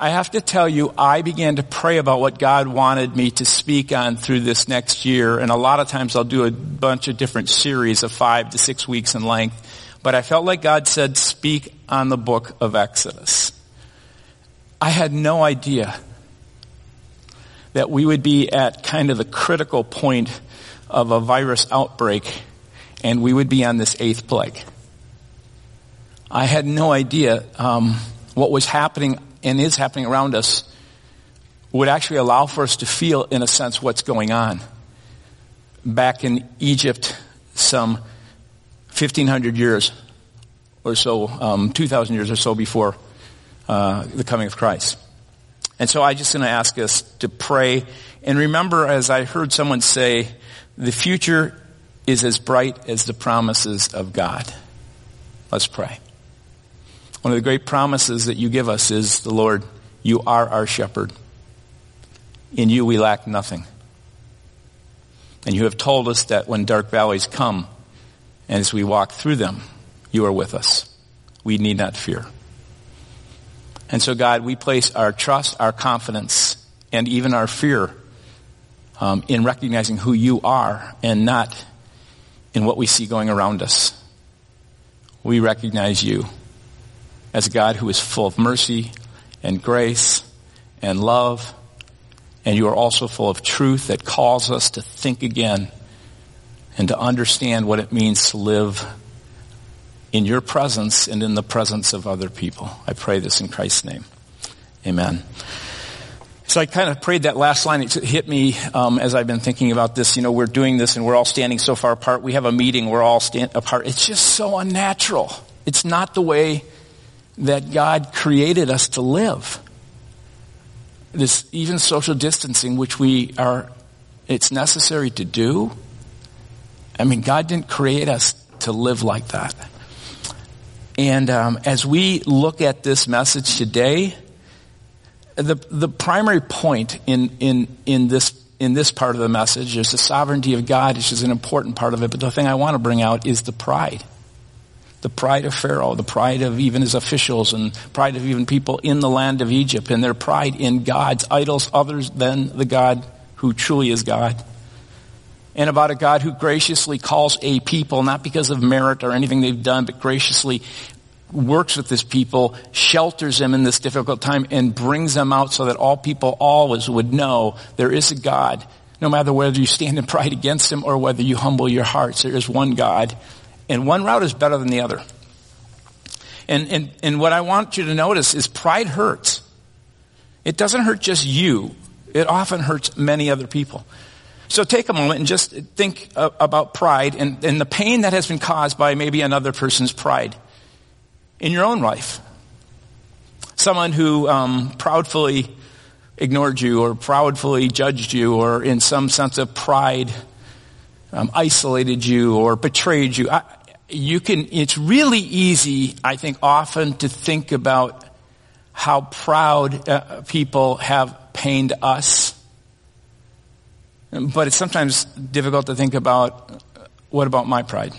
I have to tell you, I began to pray about what God wanted me to speak on through this next year. And a lot of times I'll do a bunch of different series of five to six weeks in length. But I felt like God said, speak on the book of Exodus. I had no idea that we would be at kind of the critical point of a virus outbreak and we would be on this eighth plague. I had no idea um, what was happening and is happening around us would actually allow for us to feel, in a sense, what's going on. Back in Egypt, some 1500 years or so, um, 2,000 years or so before uh, the coming of Christ. And so I just going to ask us to pray and remember, as I heard someone say, the future is as bright as the promises of God. Let's pray. One of the great promises that you give us is the Lord, you are our shepherd. In you we lack nothing. And you have told us that when dark valleys come, and as we walk through them, you are with us. We need not fear. And so God, we place our trust, our confidence, and even our fear um, in recognizing who you are and not in what we see going around us. We recognize you as a God who is full of mercy and grace and love. And you are also full of truth that calls us to think again and to understand what it means to live in your presence and in the presence of other people. I pray this in Christ's name. Amen. So I kind of prayed that last line. It hit me um, as I've been thinking about this. You know, we're doing this and we're all standing so far apart. We have a meeting. We're all stand apart. It's just so unnatural. It's not the way that God created us to live. This even social distancing, which we are, it's necessary to do. I mean, God didn't create us to live like that. And um, as we look at this message today, the the primary point in in in this in this part of the message is the sovereignty of God, which is an important part of it. But the thing I want to bring out is the pride the pride of Pharaoh, the pride of even his officials and pride of even people in the land of Egypt and their pride in God's idols others than the God who truly is God. And about a God who graciously calls a people, not because of merit or anything they've done, but graciously works with this people, shelters them in this difficult time, and brings them out so that all people always would know there is a God. No matter whether you stand in pride against him or whether you humble your hearts, there is one God and one route is better than the other. And, and, and what I want you to notice is pride hurts. It doesn't hurt just you. It often hurts many other people. So take a moment and just think about pride and, and the pain that has been caused by maybe another person's pride in your own life. Someone who um, proudfully ignored you or proudfully judged you or in some sense of pride um, isolated you or betrayed you. I, you can, it's really easy, I think, often to think about how proud uh, people have pained us. But it's sometimes difficult to think about what about my pride?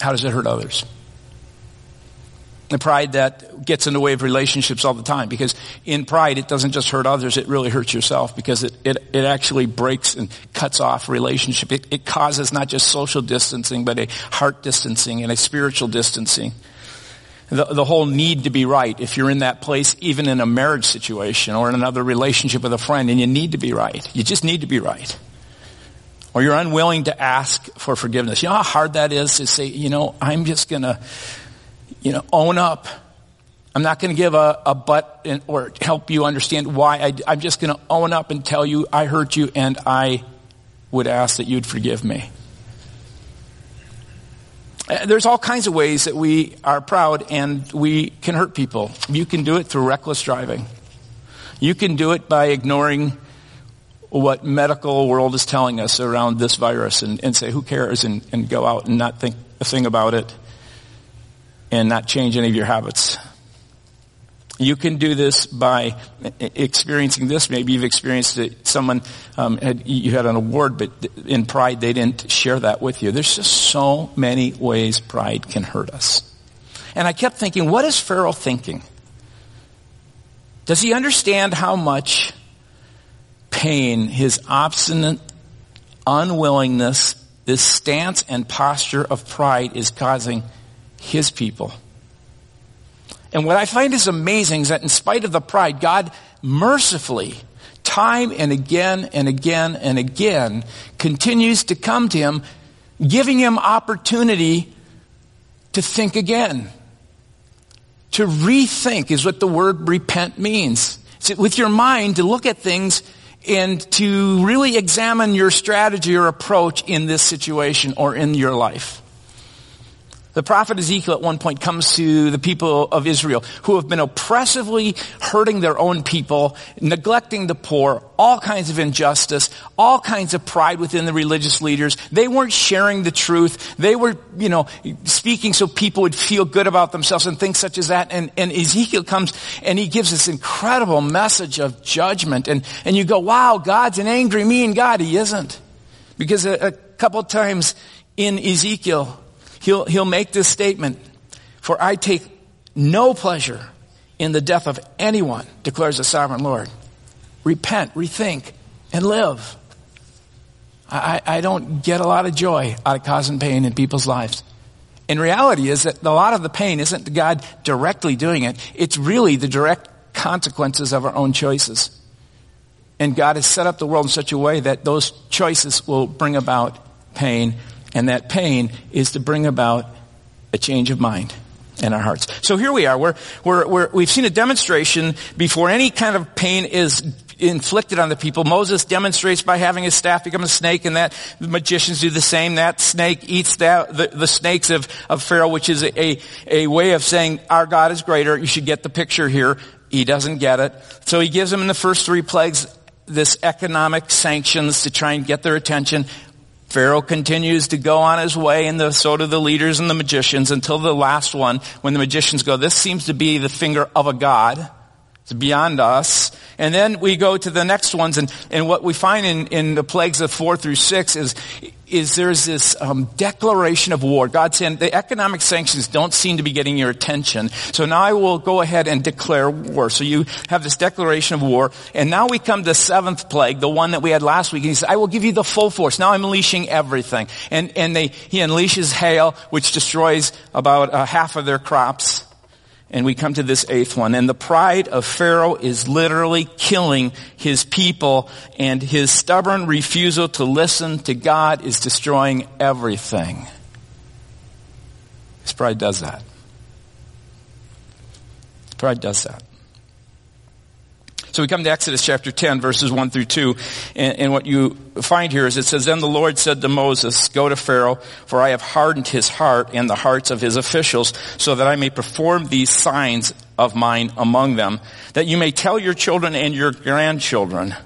How does it hurt others? The pride that gets in the way of relationships all the time because in pride it doesn't just hurt others, it really hurts yourself because it, it, it actually breaks and cuts off relationship. It, it causes not just social distancing but a heart distancing and a spiritual distancing. The, the whole need to be right if you're in that place even in a marriage situation or in another relationship with a friend and you need to be right. You just need to be right or you're unwilling to ask for forgiveness. You know how hard that is to say, you know, I'm just gonna, you know, own up. I'm not going to give a, a in, or help you understand why. I, I'm just going to own up and tell you I hurt you and I would ask that you'd forgive me. Uh, there's all kinds of ways that we are proud and we can hurt people. You can do it through reckless driving. You can do it by ignoring what medical world is telling us around this virus and, and say, who cares, and, and go out and not think a thing about it and not change any of your habits. You can do this by experiencing this. Maybe you've experienced it. Someone um, had you had an award, but in pride they didn't share that with you. There's just so many ways pride can hurt us. And I kept thinking, what is Pharaoh thinking? Does he understand how much pain his obstinate unwillingness, this stance and posture of pride is causing his people? And what I find is amazing is that in spite of the pride, God mercifully, time and again and again and again, continues to come to him, giving him opportunity to think again. To rethink is what the word repent means. With your mind to look at things and to really examine your strategy or approach in this situation or in your life. The prophet Ezekiel at one point comes to the people of Israel who have been oppressively hurting their own people, neglecting the poor, all kinds of injustice, all kinds of pride within the religious leaders. They weren't sharing the truth. They were, you know, speaking so people would feel good about themselves and things such as that. And, and Ezekiel comes and he gives this incredible message of judgment. And, and you go, wow, God's an angry, mean God. He isn't. Because a, a couple times in Ezekiel, he'll, he'll make this statement, for I take no pleasure in the death of anyone, declares the sovereign Lord. Repent, rethink, and live. I, I don't get a lot of joy out of causing pain in people's lives. In reality is that a lot of the pain isn't God directly doing it. It's really the direct consequences of our own choices. And God has set up the world in such a way that those choices will bring about pain and that pain is to bring about a change of mind in our hearts. So here we are. We're, we're, we're, we've seen a demonstration before any kind of pain is inflicted on the people. Moses demonstrates by having his staff become a snake and that the magicians do the same. That snake eats that, the, the snakes of, of Pharaoh, which is a, a, a way of saying our God is greater. You should get the picture here. He doesn't get it. So he gives them in the first three plagues this economic sanctions to try and get their attention. Pharaoh continues to go on his way and the, so do the leaders and the magicians until the last one when the magicians go, this seems to be the finger of a god. It's beyond us. And then we go to the next ones and, and what we find in, in the plagues of four through six is is there's this um, declaration of war. God saying the economic sanctions don't seem to be getting your attention. So now I will go ahead and declare war. So you have this declaration of war. And now we come to seventh plague, the one that we had last week. And he says, I will give you the full force. Now I'm unleashing everything. And, and they, he unleashes hail, which destroys about uh, half of their crops. And we come to this eighth one. And the pride of Pharaoh is literally killing his people and his stubborn refusal to listen to God is destroying everything. His pride does that. His pride does that. So we come to Exodus chapter 10 verses 1 through 2 and, and, what you find here is it says, Then the Lord said to Moses, Go to Pharaoh, for I have hardened his heart and the hearts of his officials so that I may perform these signs of mine among them, that you may tell your children and your grandchildren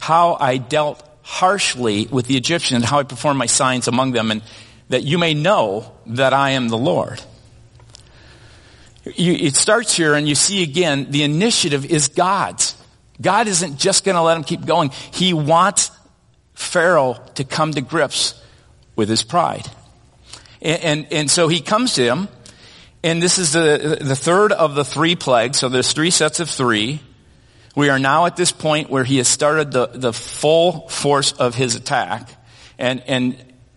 how I dealt harshly with the Egyptians and how I performed my signs among them and that you may know that I am the Lord. You, it starts here and you see again, the initiative is God's. God isn't just going to let him keep going. He wants Pharaoh to come to grips with his pride. And, and, and, so he comes to him, and this is the, the third of the three plagues, so there's three sets of three. We are now at this point where he has started the, the full force of his attack. And, and,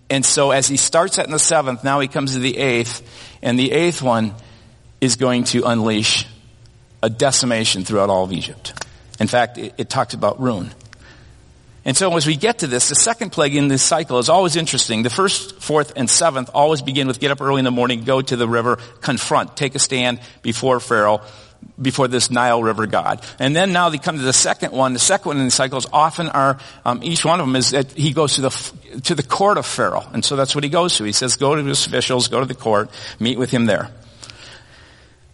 and so as he starts in the seventh, now he comes to the eighth, and the eighth one is going to unleash a decimation throughout all of Egypt. In fact, it, it talks about ruin. And so as we get to this, the second plague in this cycle is always interesting. The first, fourth, and seventh always begin with get up early in the morning, go to the river, confront, take a stand before Pharaoh, before this Nile River God. And then now they come to the second one. The second one in the cycles often are, um, each one of them is that he goes to the, to the court of Pharaoh. And so that's what he goes to. He says, go to his officials, go to the court, meet with him there.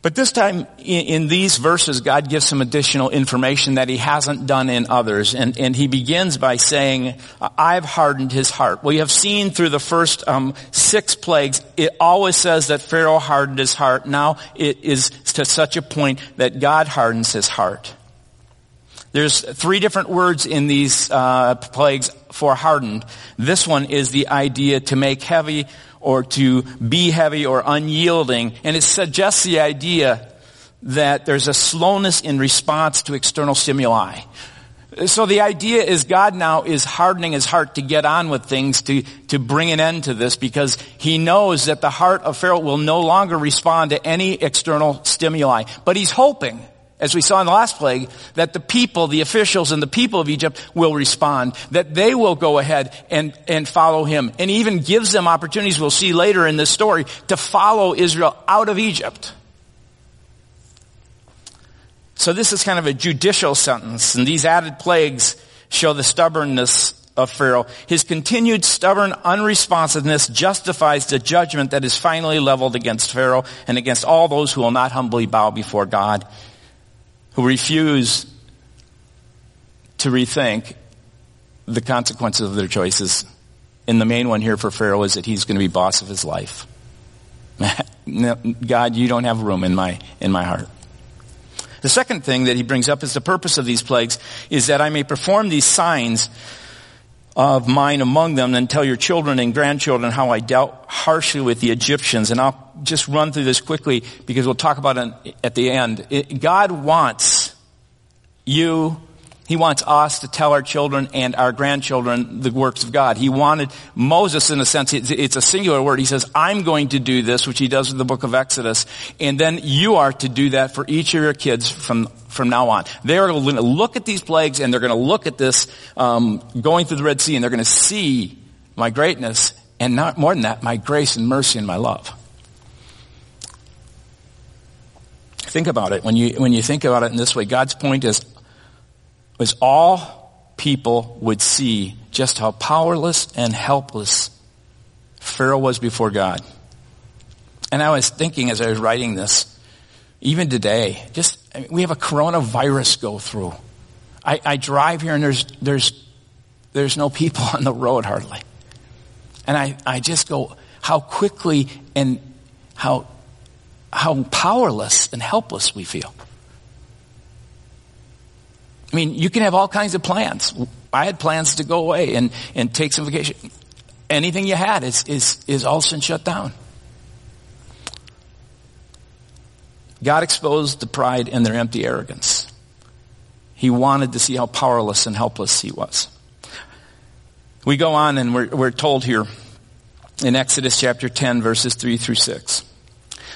But this time in, these verses, God gives some additional information that he hasn't done in others. And, and he begins by saying, I've hardened his heart. We have seen through the first um, six plagues, it always says that Pharaoh hardened his heart. Now it is to such a point that God hardens his heart. There's three different words in these uh, plagues for hardened. This one is the idea to make heavy or to be heavy or unyielding. And it suggests the idea that there's a slowness in response to external stimuli. So the idea is God now is hardening his heart to get on with things, to, to bring an end to this because he knows that the heart of Pharaoh will no longer respond to any external stimuli. But he's hoping, as we saw in the last plague, that the people, the officials and the people of Egypt will respond, that they will go ahead and, and follow him. And he even gives them opportunities, we'll see later in this story, to follow Israel out of Egypt. So this is kind of a judicial sentence, and these added plagues show the stubbornness of Pharaoh. His continued stubborn unresponsiveness justifies the judgment that is finally leveled against Pharaoh and against all those who will not humbly bow before God, who refuse to rethink the consequences of their choices. And the main one here for Pharaoh is that he's going to be boss of his life. God, you don't have room in my, in my heart. The second thing that he brings up is the purpose of these plagues is that I may perform these signs of mine among them and tell your children and grandchildren how I dealt harshly with the Egyptians. And I'll just run through this quickly because we'll talk about it at the end. It, God wants you he wants us to tell our children and our grandchildren the works of God. He wanted Moses, in a sense, it's a singular word. He says, I'm going to do this, which he does in the book of Exodus. And then you are to do that for each of your kids from, from now on. They're going to look at these plagues and they're going to look at this um, going through the Red Sea and they're going to see my greatness and not more than that, my grace and mercy and my love. Think about it. When you, when you think about it in this way, God's point is, was all people would see just how powerless and helpless Pharaoh was before God. And I was thinking as I was writing this, even today, just, I mean, we have a coronavirus go through. I, I drive here and there's, there's, there's no people on the road hardly. And I, I just go, how quickly and how, how powerless and helpless we feel. I mean, you can have all kinds of plans. I had plans to go away and, and take some vacation. Anything you had is, is, is all of shut down. God exposed the pride and their empty arrogance. He wanted to see how powerless and helpless he was. We go on and we're, we're told here in Exodus chapter 10 verses 3 through 6.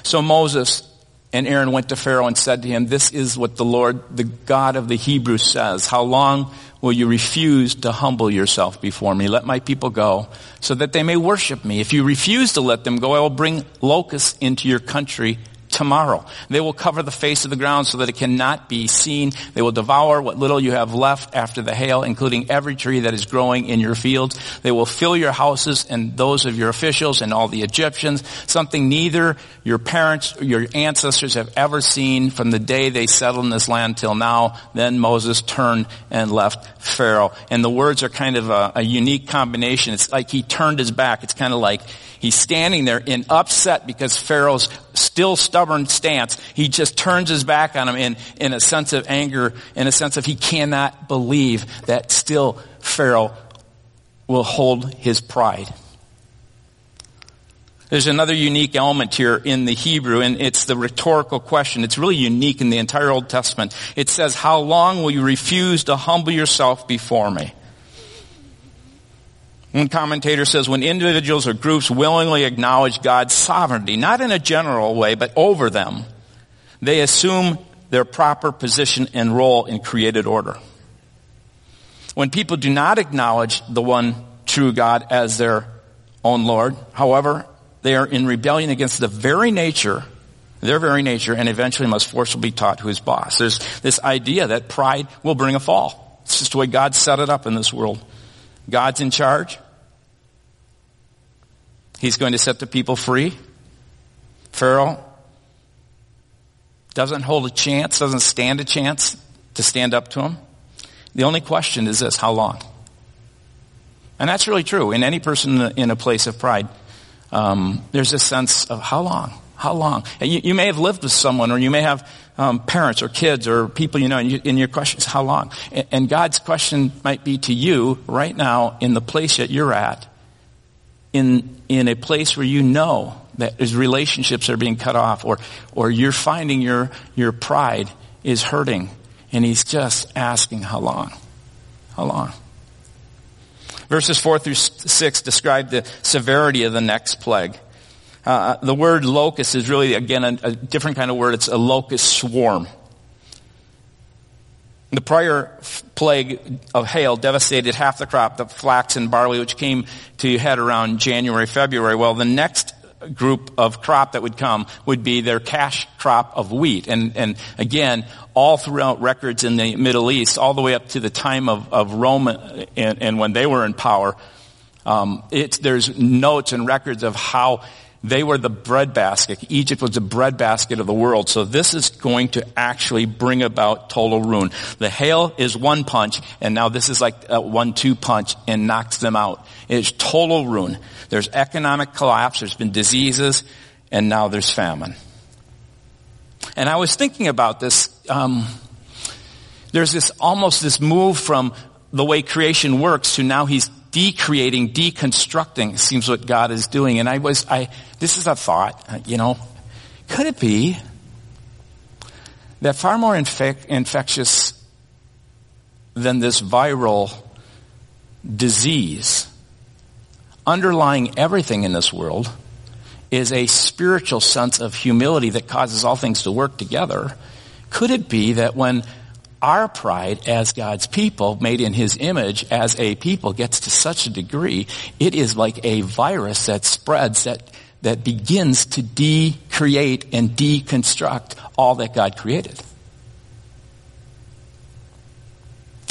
So Moses and Aaron went to Pharaoh and said to him, this is what the Lord, the God of the Hebrews says. How long will you refuse to humble yourself before me? Let my people go so that they may worship me. If you refuse to let them go, I will bring locusts into your country tomorrow. They will cover the face of the ground so that it cannot be seen. They will devour what little you have left after the hail, including every tree that is growing in your fields. They will fill your houses and those of your officials and all the Egyptians, something neither your parents or your ancestors have ever seen from the day they settled in this land till now. Then Moses turned and left Pharaoh. And the words are kind of a, a unique combination. It's like he turned his back. It's kind of like He's standing there in upset because Pharaoh's still stubborn stance. He just turns his back on him in, in a sense of anger, in a sense of he cannot believe that still Pharaoh will hold his pride. There's another unique element here in the Hebrew, and it's the rhetorical question. It's really unique in the entire Old Testament. It says, how long will you refuse to humble yourself before me? One commentator says when individuals or groups willingly acknowledge God's sovereignty, not in a general way, but over them, they assume their proper position and role in created order. When people do not acknowledge the one true God as their own Lord, however, they are in rebellion against the very nature, their very nature, and eventually must forcibly be taught who is boss. There's this idea that pride will bring a fall. It's just the way God set it up in this world. God's in charge. He's going to set the people free. Pharaoh doesn't hold a chance, doesn't stand a chance to stand up to him. The only question is this, how long? And that's really true in any person in a place of pride. Um, there's a sense of how long? How long? You, you, may have lived with someone, or you may have um, parents or kids or people you know, and, you, and your question is how long? And, and God's question might be to you right now in the place that you're at, in in a place where you know that his relationships are being cut off, or, or you're finding your, your pride is hurting, and he's just asking how long? How long? Verses 4 through 6 describe the severity of the next plague. Uh, the word locust is really, again, a, a different kind of word. It's a locust swarm. The prior plague of hail devastated half the crop, the flax and barley, which came to head around January, February. Well, the next group of crop that would come would be their cash crop of wheat. And, and again, all throughout records in the Middle East, all the way up to the time of, of Rome and, and when they were in power, um, there's notes and records of how they were the breadbasket. Egypt was the breadbasket of the world. So this is going to actually bring about total ruin. The hail is one punch, and now this is like a one-two punch and knocks them out. It's total ruin. There's economic collapse. There's been diseases, and now there's famine. And I was thinking about this. Um, there's this almost this move from the way creation works to now he's decreating, deconstructing seems what God is doing. And I was, I, this is a thought, uh, you know, could it be that far more infec- infectious than this viral disease, underlying everything in this world, is a spiritual sense of humility that causes all things to work together. Could it be that when our pride as God's people, made in His image as a people, gets to such a degree, it is like a virus that spreads, that, that begins to decreate and deconstruct all that God created.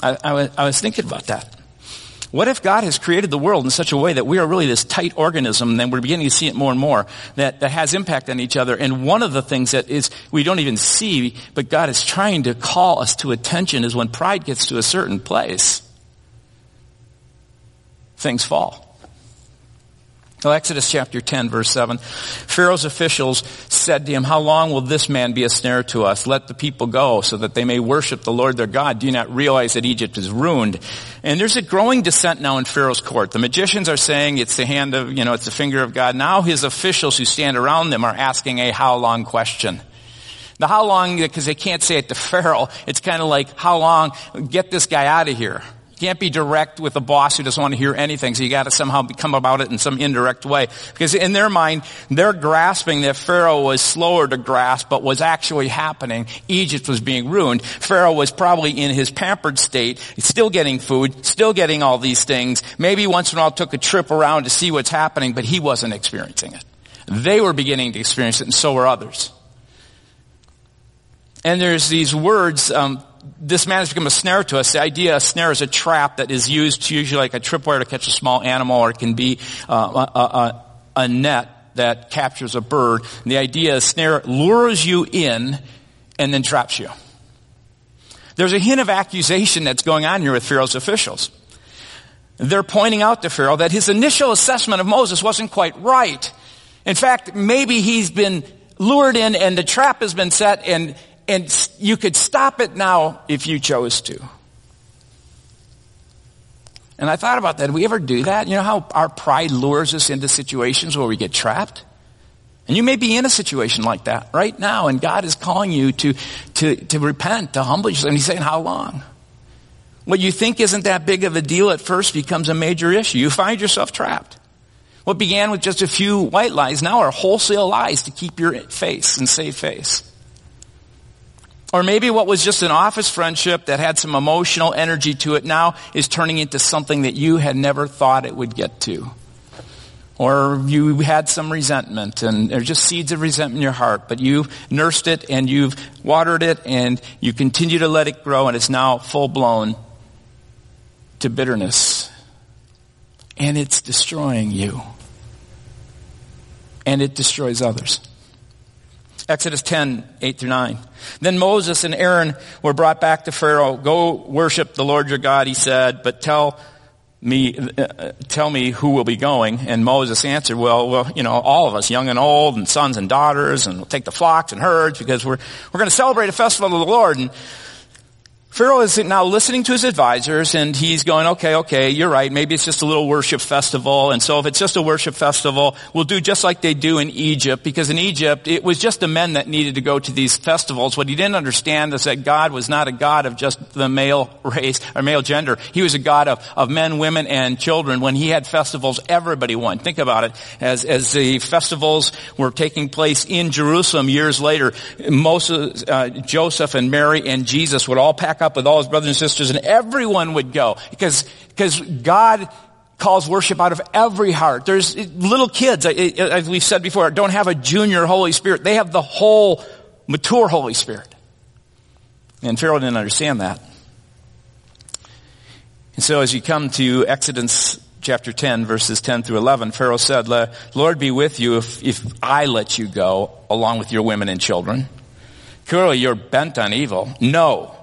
I, I, was, I was thinking about that. What if God has created the world in such a way that we are really this tight organism, and then we're beginning to see it more and more, that, that has impact on each other. And one of the things that is, we don't even see, but God is trying to call us to attention is when pride gets to a certain place, things fall. Well, Exodus chapter 10 verse 7. Pharaoh's officials said to him, How long will this man be a snare to us? Let the people go so that they may worship the Lord their God. Do you not realize that Egypt is ruined? And there's a growing dissent now in Pharaoh's court. The magicians are saying it's the hand of, you know, it's the finger of God. Now his officials who stand around them are asking a how long question. The how long, because they can't say it to Pharaoh, it's kind of like, how long, get this guy out of here can't be direct with a boss who doesn't want to hear anything, so you gotta somehow come about it in some indirect way. Because in their mind, they're grasping that Pharaoh was slower to grasp, but was actually happening. Egypt was being ruined. Pharaoh was probably in his pampered state, still getting food, still getting all these things. Maybe once in a while took a trip around to see what's happening, but he wasn't experiencing it. They were beginning to experience it, and so were others. And there's these words, um, this man has become a snare to us. The idea a snare is a trap that is used usually like a tripwire to catch a small animal, or it can be uh, a, a, a, net that captures a bird. And the idea a snare lures you in and then traps you. There's a hint of accusation that's going on here with Pharaoh's officials. They're pointing out to Pharaoh that his initial assessment of Moses wasn't quite right. In fact, maybe he's been lured in and the trap has been set and and you could stop it now if you chose to. And I thought about that. Do we ever do that? You know how our pride lures us into situations where we get trapped? And you may be in a situation like that right now, and God is calling you to, to, to repent, to humble yourself. And He's saying, How long? What you think isn't that big of a deal at first becomes a major issue. You find yourself trapped. What began with just a few white lies now are wholesale lies to keep your face and save face. Or maybe what was just an office friendship that had some emotional energy to it now is turning into something that you had never thought it would get to. Or you had some resentment and there's just seeds of resentment in your heart, but you've nursed it and you've watered it and you continue to let it grow and it's now full blown to bitterness. And it's destroying you. And it destroys others. Exodus 10, 8 through 9. Then Moses and Aaron were brought back to Pharaoh. Go worship the Lord your God, he said, but tell me, uh, tell me who will be going. And Moses answered, well, well, you know, all of us, young and old, and sons and daughters, and we'll take the flocks and herds because we're, we're going to celebrate a festival of the Lord. And Pharaoh is now listening to his advisors and he's going, okay, okay, you're right. Maybe it's just a little worship festival. And so if it's just a worship festival, we'll do just like they do in Egypt because in Egypt, it was just the men that needed to go to these festivals. What he didn't understand is that God was not a God of just the male race or male gender. He was a God of, of men, women, and children. When he had festivals, everybody won. Think about it. As, as the festivals were taking place in Jerusalem years later, Moses, uh, Joseph and Mary and Jesus would all pack up with all his brothers and sisters and everyone would go because, because God calls worship out of every heart. There's little kids, as we've said before, don't have a junior Holy Spirit. They have the whole mature Holy Spirit. And Pharaoh didn't understand that. And so as you come to Exodus chapter 10 verses 10 through 11, Pharaoh said, Lord be with you if, if I let you go along with your women and children. Clearly you're bent on evil. No.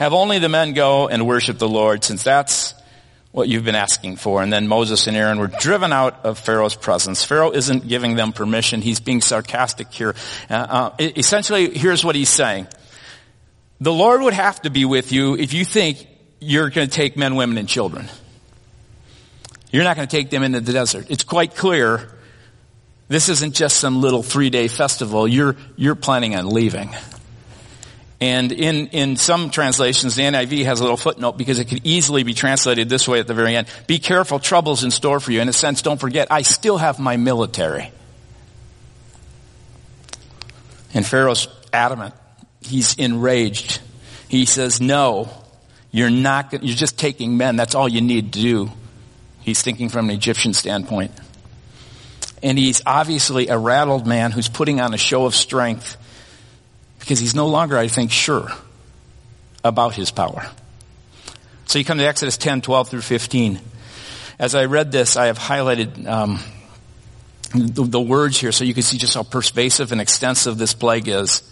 Have only the men go and worship the Lord since that's what you've been asking for. And then Moses and Aaron were driven out of Pharaoh's presence. Pharaoh isn't giving them permission. He's being sarcastic here. Uh, uh, essentially, here's what he's saying. The Lord would have to be with you if you think you're going to take men, women, and children. You're not going to take them into the desert. It's quite clear this isn't just some little three day festival. You're, you're planning on leaving. And in, in some translations, the NIV has a little footnote because it could easily be translated this way at the very end. Be careful, trouble's in store for you. In a sense, don't forget, I still have my military. And Pharaoh's adamant. He's enraged. He says, no, you're not, you're just taking men. That's all you need to do. He's thinking from an Egyptian standpoint. And he's obviously a rattled man who's putting on a show of strength because he's no longer, I think, sure about his power. So you come to Exodus 10, 12 through 15. As I read this, I have highlighted um, the, the, words here so you can see just how pervasive and extensive this plague is.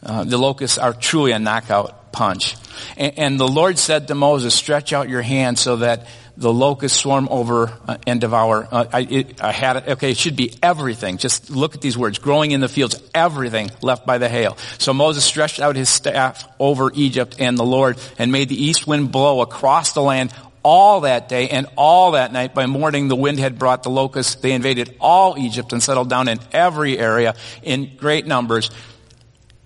Uh, the locusts are truly a knockout punch. And, and the Lord said to Moses, stretch out your hand so that the locusts swarm over uh, and devour. Uh, I, it, I, had it. Okay, it should be everything. Just look at these words: growing in the fields, everything left by the hail. So Moses stretched out his staff over Egypt and the Lord, and made the east wind blow across the land all that day and all that night. By morning, the wind had brought the locusts. They invaded all Egypt and settled down in every area in great numbers.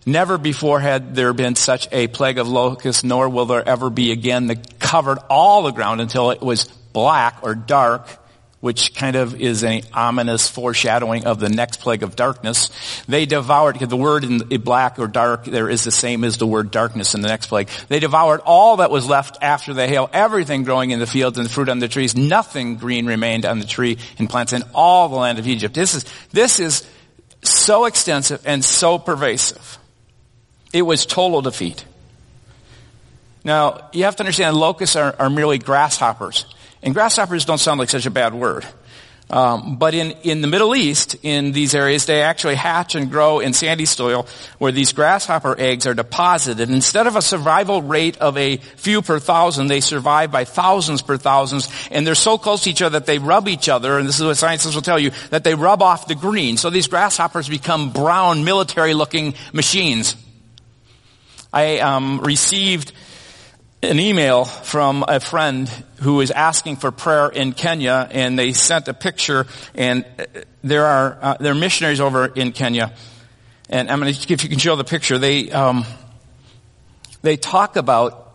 Never before had there been such a plague of locusts, nor will there ever be again that covered all the ground until it was black or dark, which kind of is an ominous foreshadowing of the next plague of darkness. They devoured, because the word in black or dark there is the same as the word darkness in the next plague. They devoured all that was left after the hail, everything growing in the fields and the fruit on the trees. Nothing green remained on the tree and plants in all the land of Egypt. This is, this is so extensive and so pervasive. It was total defeat. Now, you have to understand locusts are, are merely grasshoppers. And grasshoppers don't sound like such a bad word. Um, but in, in the Middle East, in these areas, they actually hatch and grow in sandy soil where these grasshopper eggs are deposited. Instead of a survival rate of a few per thousand, they survive by thousands per thousands, and they're so close to each other that they rub each other, and this is what scientists will tell you, that they rub off the green. So these grasshoppers become brown, military-looking machines. I um, received an email from a friend who was asking for prayer in Kenya, and they sent a picture. And uh, there are uh, there are missionaries over in Kenya, and I'm going to if you can show the picture. They um, they talk about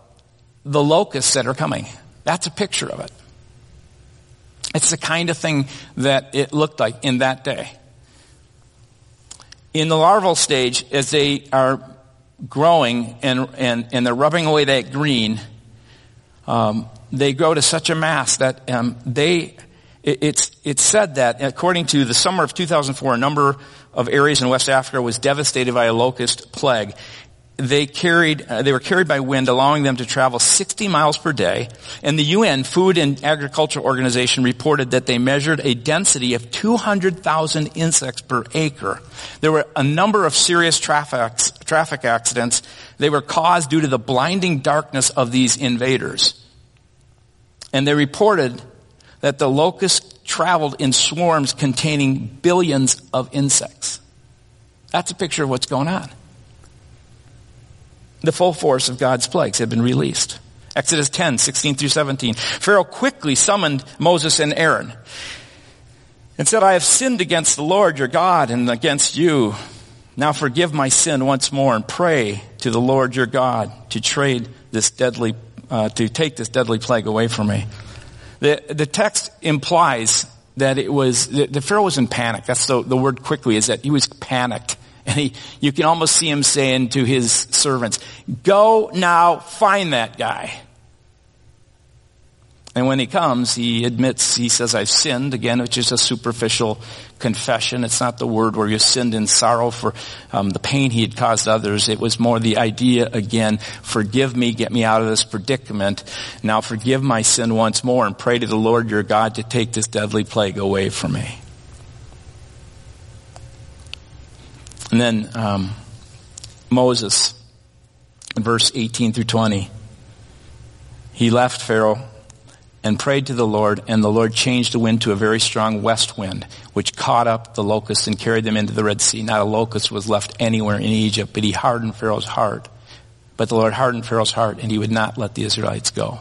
the locusts that are coming. That's a picture of it. It's the kind of thing that it looked like in that day. In the larval stage, as they are growing and, and, and they're rubbing away that green, um, they grow to such a mass that um, they, it, it's, it's said that according to the summer of 2004, a number of areas in West Africa was devastated by a locust plague they carried, uh, they were carried by wind, allowing them to travel 60 miles per day. And the UN Food and Agriculture Organization reported that they measured a density of 200,000 insects per acre. There were a number of serious traffic, traffic accidents. They were caused due to the blinding darkness of these invaders. And they reported that the locusts traveled in swarms containing billions of insects. That's a picture of what's going on. The full force of God's plagues had been released. Exodus 10, 16 through 17. Pharaoh quickly summoned Moses and Aaron and said, I have sinned against the Lord your God and against you. Now forgive my sin once more and pray to the Lord your God to trade this deadly, uh, to take this deadly plague away from me. The, the text implies that it was, the, the Pharaoh was in panic. That's the, the word quickly is that he was panicked. And he, you can almost see him saying to his servants, go now find that guy. And when he comes, he admits, he says, I've sinned, again, which is a superficial confession. It's not the word where you sinned in sorrow for um, the pain he had caused others. It was more the idea, again, forgive me, get me out of this predicament. Now forgive my sin once more and pray to the Lord your God to take this deadly plague away from me. And then um, Moses, in verse 18 through 20, he left Pharaoh and prayed to the Lord, and the Lord changed the wind to a very strong west wind, which caught up the locusts and carried them into the Red Sea. Not a locust was left anywhere in Egypt, but he hardened Pharaoh's heart. But the Lord hardened Pharaoh's heart, and he would not let the Israelites go.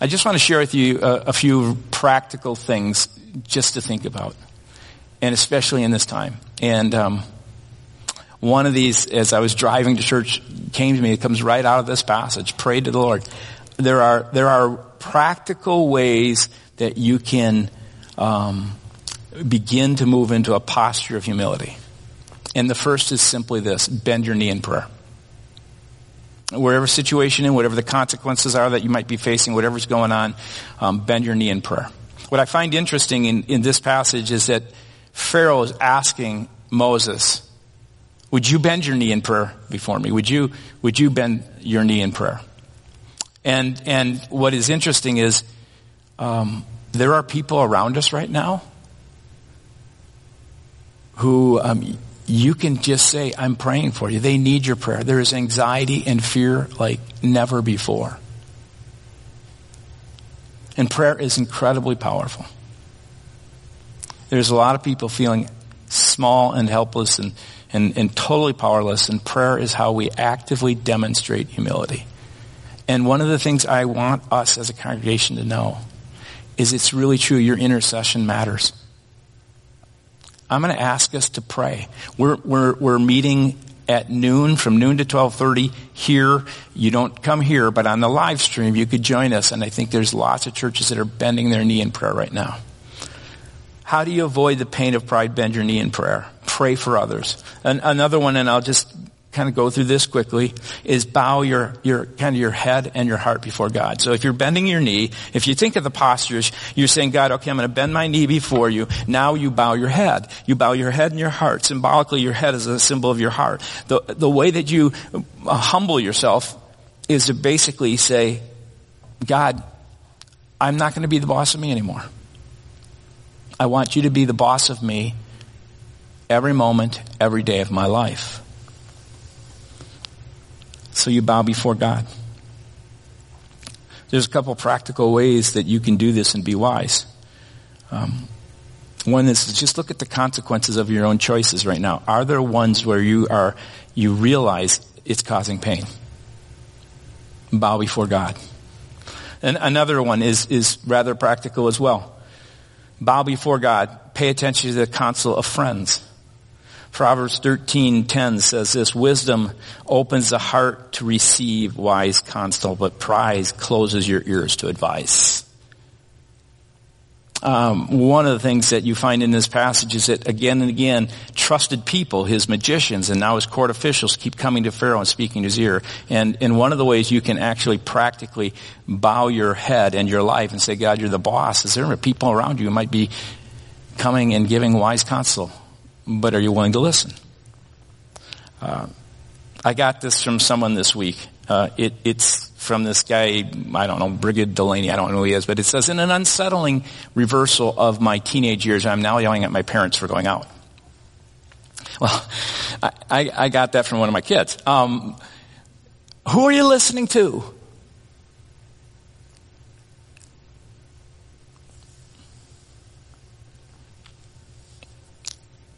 I just want to share with you a, a few practical things just to think about, and especially in this time. And um, one of these, as I was driving to church, came to me. It comes right out of this passage. Pray to the Lord. There are there are practical ways that you can um, begin to move into a posture of humility. And the first is simply this: bend your knee in prayer. Wherever situation in, whatever the consequences are that you might be facing, whatever's going on, um, bend your knee in prayer. What I find interesting in, in this passage is that Pharaoh is asking Moses would you bend your knee in prayer before me? Would you, would you bend your knee in prayer? And, and what is interesting is, um, there are people around us right now who um, you can just say, I'm praying for you. They need your prayer. There is anxiety and fear like never before. And prayer is incredibly powerful. There's a lot of people feeling small and helpless and and, and totally powerless, and prayer is how we actively demonstrate humility. And one of the things I want us as a congregation to know is it's really true, your intercession matters. I'm going to ask us to pray. We're, we're, we're meeting at noon, from noon to 1230 here. You don't come here, but on the live stream, you could join us. And I think there's lots of churches that are bending their knee in prayer right now. How do you avoid the pain of pride? Bend your knee in prayer pray for others. And another one, and I'll just kind of go through this quickly, is bow your, your, kind of your head and your heart before God. So if you're bending your knee, if you think of the postures, you're saying, God, okay, I'm going to bend my knee before you. Now you bow your head. You bow your head and your heart. Symbolically, your head is a symbol of your heart. The, the way that you uh, humble yourself is to basically say, God, I'm not going to be the boss of me anymore. I want you to be the boss of me every moment, every day of my life. So you bow before God. There's a couple practical ways that you can do this and be wise. Um, one is just look at the consequences of your own choices right now. Are there ones where you are, you realize it's causing pain? Bow before God. And another one is, is rather practical as well. Bow before God. Pay attention to the counsel of friends. Proverbs 13:10 says this, wisdom opens the heart to receive wise counsel, but pride closes your ears to advice. Um, one of the things that you find in this passage is that again and again, trusted people, his magicians and now his court officials keep coming to Pharaoh and speaking to his ear. And, and one of the ways you can actually practically bow your head and your life and say, God, you're the boss, is there people around you who might be coming and giving wise counsel? but are you willing to listen? Uh, I got this from someone this week. Uh, it, it's from this guy, I don't know, Brigid Delaney, I don't know who he is, but it says, in an unsettling reversal of my teenage years, I'm now yelling at my parents for going out. Well, I, I, I got that from one of my kids. Um, who are you listening to?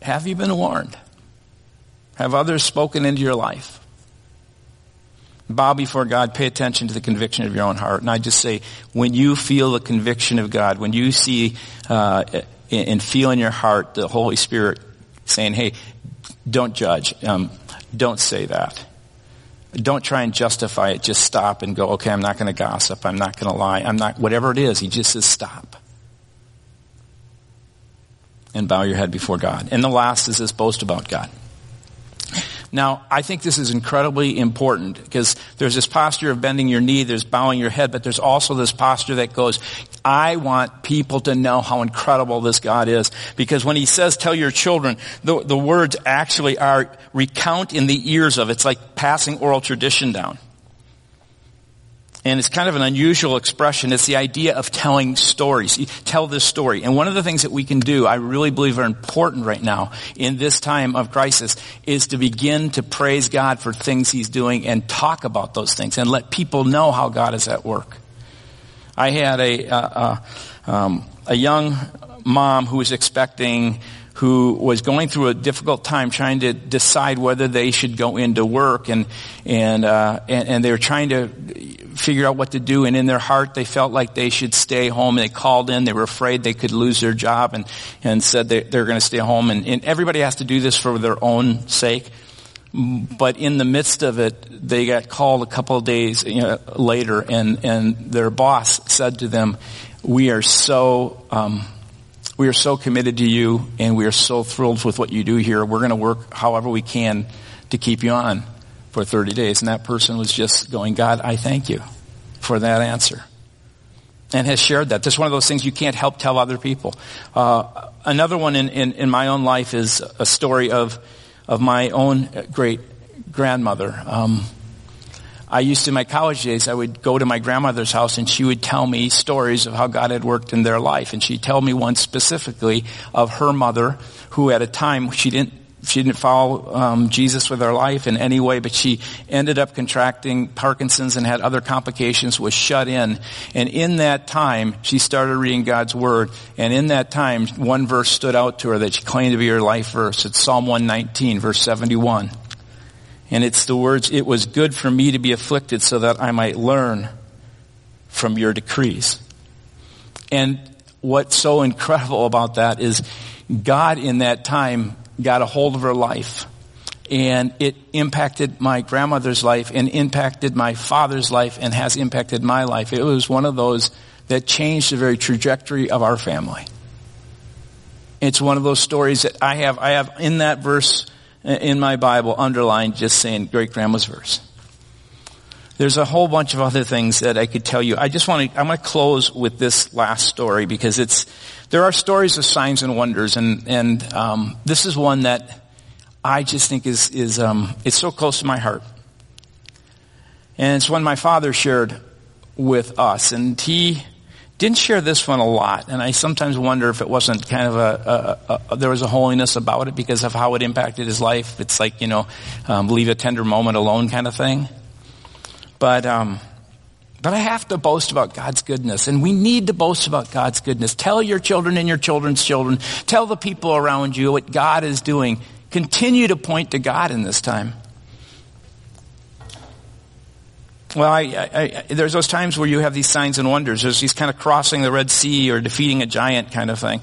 Have you been warned? Have others spoken into your life? Bow before God, pay attention to the conviction of your own heart. And I just say, when you feel the conviction of God, when you see uh, and feel in your heart the Holy Spirit saying, hey, don't judge, um, don't say that. Don't try and justify it. Just stop and go, okay, I'm not going to gossip. I'm not going to lie. I'm not, whatever it is, he just says stop. And bow your head before God. And the last is this boast about God. Now, I think this is incredibly important because there's this posture of bending your knee, there's bowing your head, but there's also this posture that goes, I want people to know how incredible this God is. Because when he says tell your children, the, the words actually are recount in the ears of. It's like passing oral tradition down. And it's kind of an unusual expression. It's the idea of telling stories. You tell this story. And one of the things that we can do, I really believe are important right now in this time of crisis, is to begin to praise God for things He's doing and talk about those things and let people know how God is at work. I had a, uh, uh, um, a young mom who was expecting who was going through a difficult time trying to decide whether they should go into work and and uh, and, and, they were trying to figure out what to do. And in their heart they felt like they should stay home. They called in. They were afraid they could lose their job and and said they, they're going to stay home. And, and everybody has to do this for their own sake. But in the midst of it, they got called a couple of days you know, later, and and their boss said to them, "We are so um, we are so committed to you, and we are so thrilled with what you do here. We're going to work however we can to keep you on for 30 days." And that person was just going, "God, I thank you for that answer." And has shared that. That's one of those things you can't help tell other people. Uh, another one in, in, in my own life is a story of of my own great grandmother. Um, I used to, in my college days, I would go to my grandmother's house and she would tell me stories of how God had worked in their life. And she'd tell me one specifically of her mother, who at a time she didn't she didn't follow um, Jesus with her life in any way, but she ended up contracting Parkinson's and had other complications, was shut in. And in that time, she started reading God's Word. And in that time, one verse stood out to her that she claimed to be her life verse. It's Psalm 119, verse 71. And it's the words, it was good for me to be afflicted so that I might learn from your decrees. And what's so incredible about that is God in that time got a hold of her life. And it impacted my grandmother's life and impacted my father's life and has impacted my life. It was one of those that changed the very trajectory of our family. It's one of those stories that I have, I have in that verse in my Bible underlined just saying great grandma's verse. There's a whole bunch of other things that I could tell you. I just want to, I'm going to close with this last story because it's, there are stories of signs and wonders and, and, um, this is one that I just think is, is, um, it's so close to my heart. And it's one my father shared with us and he, didn't share this one a lot, and I sometimes wonder if it wasn't kind of a, a, a, there was a holiness about it because of how it impacted his life. It's like you know, um, leave a tender moment alone kind of thing. But, um, but I have to boast about God's goodness, and we need to boast about God's goodness. Tell your children and your children's children. Tell the people around you what God is doing. Continue to point to God in this time. Well, I, I, I, there's those times where you have these signs and wonders. There's these kind of crossing the Red Sea or defeating a giant kind of thing.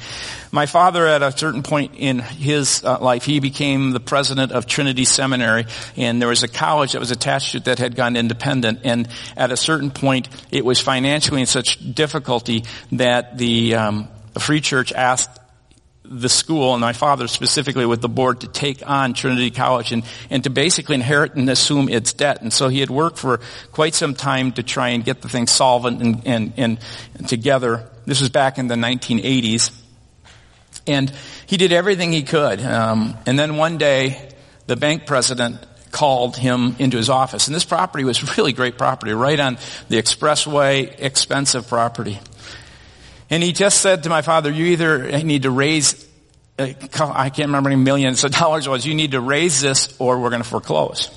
My father, at a certain point in his uh, life, he became the president of Trinity Seminary, and there was a college that was attached to it that had gone independent. And at a certain point, it was financially in such difficulty that the um, Free Church asked the school and my father specifically with the board to take on Trinity College and, and to basically inherit and assume its debt. And so he had worked for quite some time to try and get the thing solvent and, and, and together. This was back in the 1980s. And he did everything he could. Um, and then one day, the bank president called him into his office. And this property was really great property, right on the expressway, expensive property. And he just said to my father, you either need to raise, uh, I can't remember how many millions of dollars was, you need to raise this or we're going to foreclose.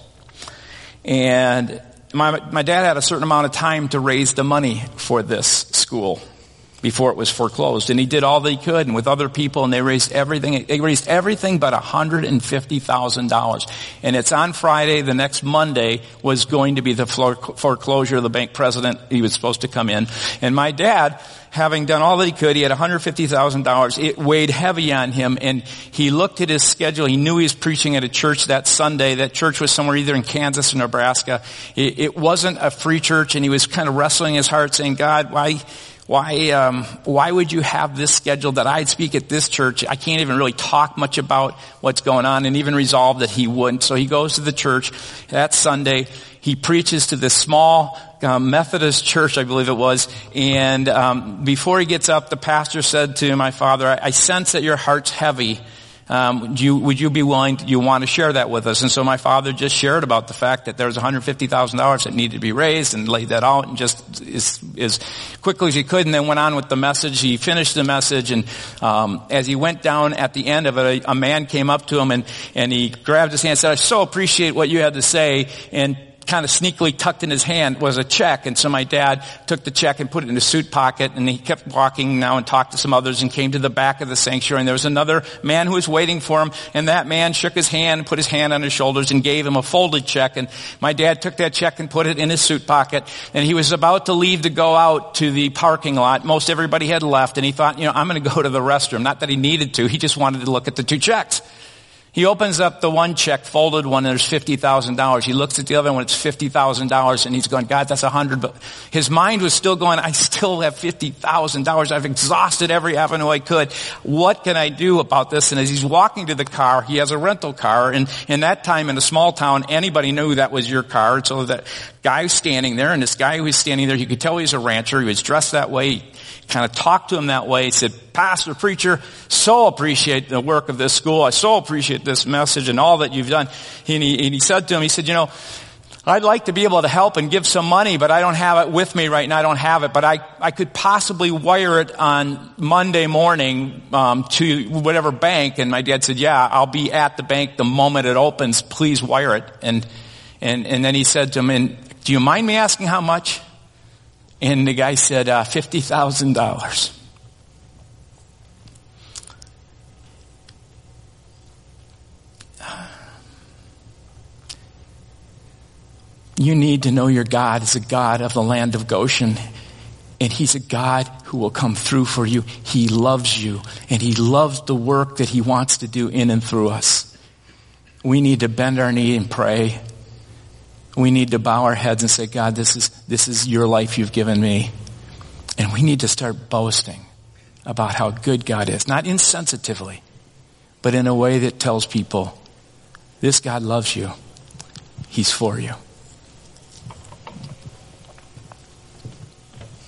And my, my dad had a certain amount of time to raise the money for this school before it was foreclosed. And he did all he could and with other people and they raised everything, they raised everything but $150,000. And it's on Friday, the next Monday was going to be the foreclosure of the bank president. He was supposed to come in. And my dad, having done all that he could, he had $150,000. It weighed heavy on him and he looked at his schedule. He knew he was preaching at a church that Sunday. That church was somewhere either in Kansas or Nebraska. It, it wasn't a free church and he was kind of wrestling his heart saying, God, why, why, um, why would you have this schedule that I'd speak at this church? I can't even really talk much about what's going on and even resolve that he wouldn't. So he goes to the church that Sunday. He preaches to this small um, Methodist church, I believe it was. And um, before he gets up, the pastor said to my father, I, I sense that your heart's heavy um, you, would you be willing, to, you want to share that with us? And so my father just shared about the fact that there was $150,000 that needed to be raised and laid that out and just as, as quickly as he could and then went on with the message. He finished the message and um, as he went down at the end of it, a, a man came up to him and, and he grabbed his hand and said, I so appreciate what you had to say and kind of sneakily tucked in his hand was a check. And so my dad took the check and put it in his suit pocket and he kept walking now and talked to some others and came to the back of the sanctuary and there was another man who was waiting for him and that man shook his hand, put his hand on his shoulders and gave him a folded check and my dad took that check and put it in his suit pocket and he was about to leave to go out to the parking lot. Most everybody had left and he thought, you know, I'm going to go to the restroom. Not that he needed to. He just wanted to look at the two checks. He opens up the one check, folded one, and there's $50,000. He looks at the other one, it's $50,000, and he's going, God, that's a hundred. But his mind was still going, I still have $50,000. I've exhausted every avenue I could. What can I do about this? And as he's walking to the car, he has a rental car, and in that time in a small town, anybody knew that was your car. So that guy was standing there, and this guy who was standing there, you could tell he was a rancher. He was dressed that way He kind of talked to him that way. He said, Pastor, preacher, so appreciate the work of this school. I so appreciate this message and all that you've done. And he, and he said to him, he said, you know, I'd like to be able to help and give some money, but I don't have it with me right now. I don't have it, but I, I could possibly wire it on Monday morning um, to whatever bank. And my dad said, "Yeah, I'll be at the bank the moment it opens. Please wire it." And and and then he said to him, "And do you mind me asking how much?" And the guy said, uh, $50,000. You need to know your God is a God of the land of Goshen. And He's a God who will come through for you. He loves you. And He loves the work that He wants to do in and through us. We need to bend our knee and pray we need to bow our heads and say, God, this is, this is your life you've given me. And we need to start boasting about how good God is. Not insensitively, but in a way that tells people, this God loves you. He's for you.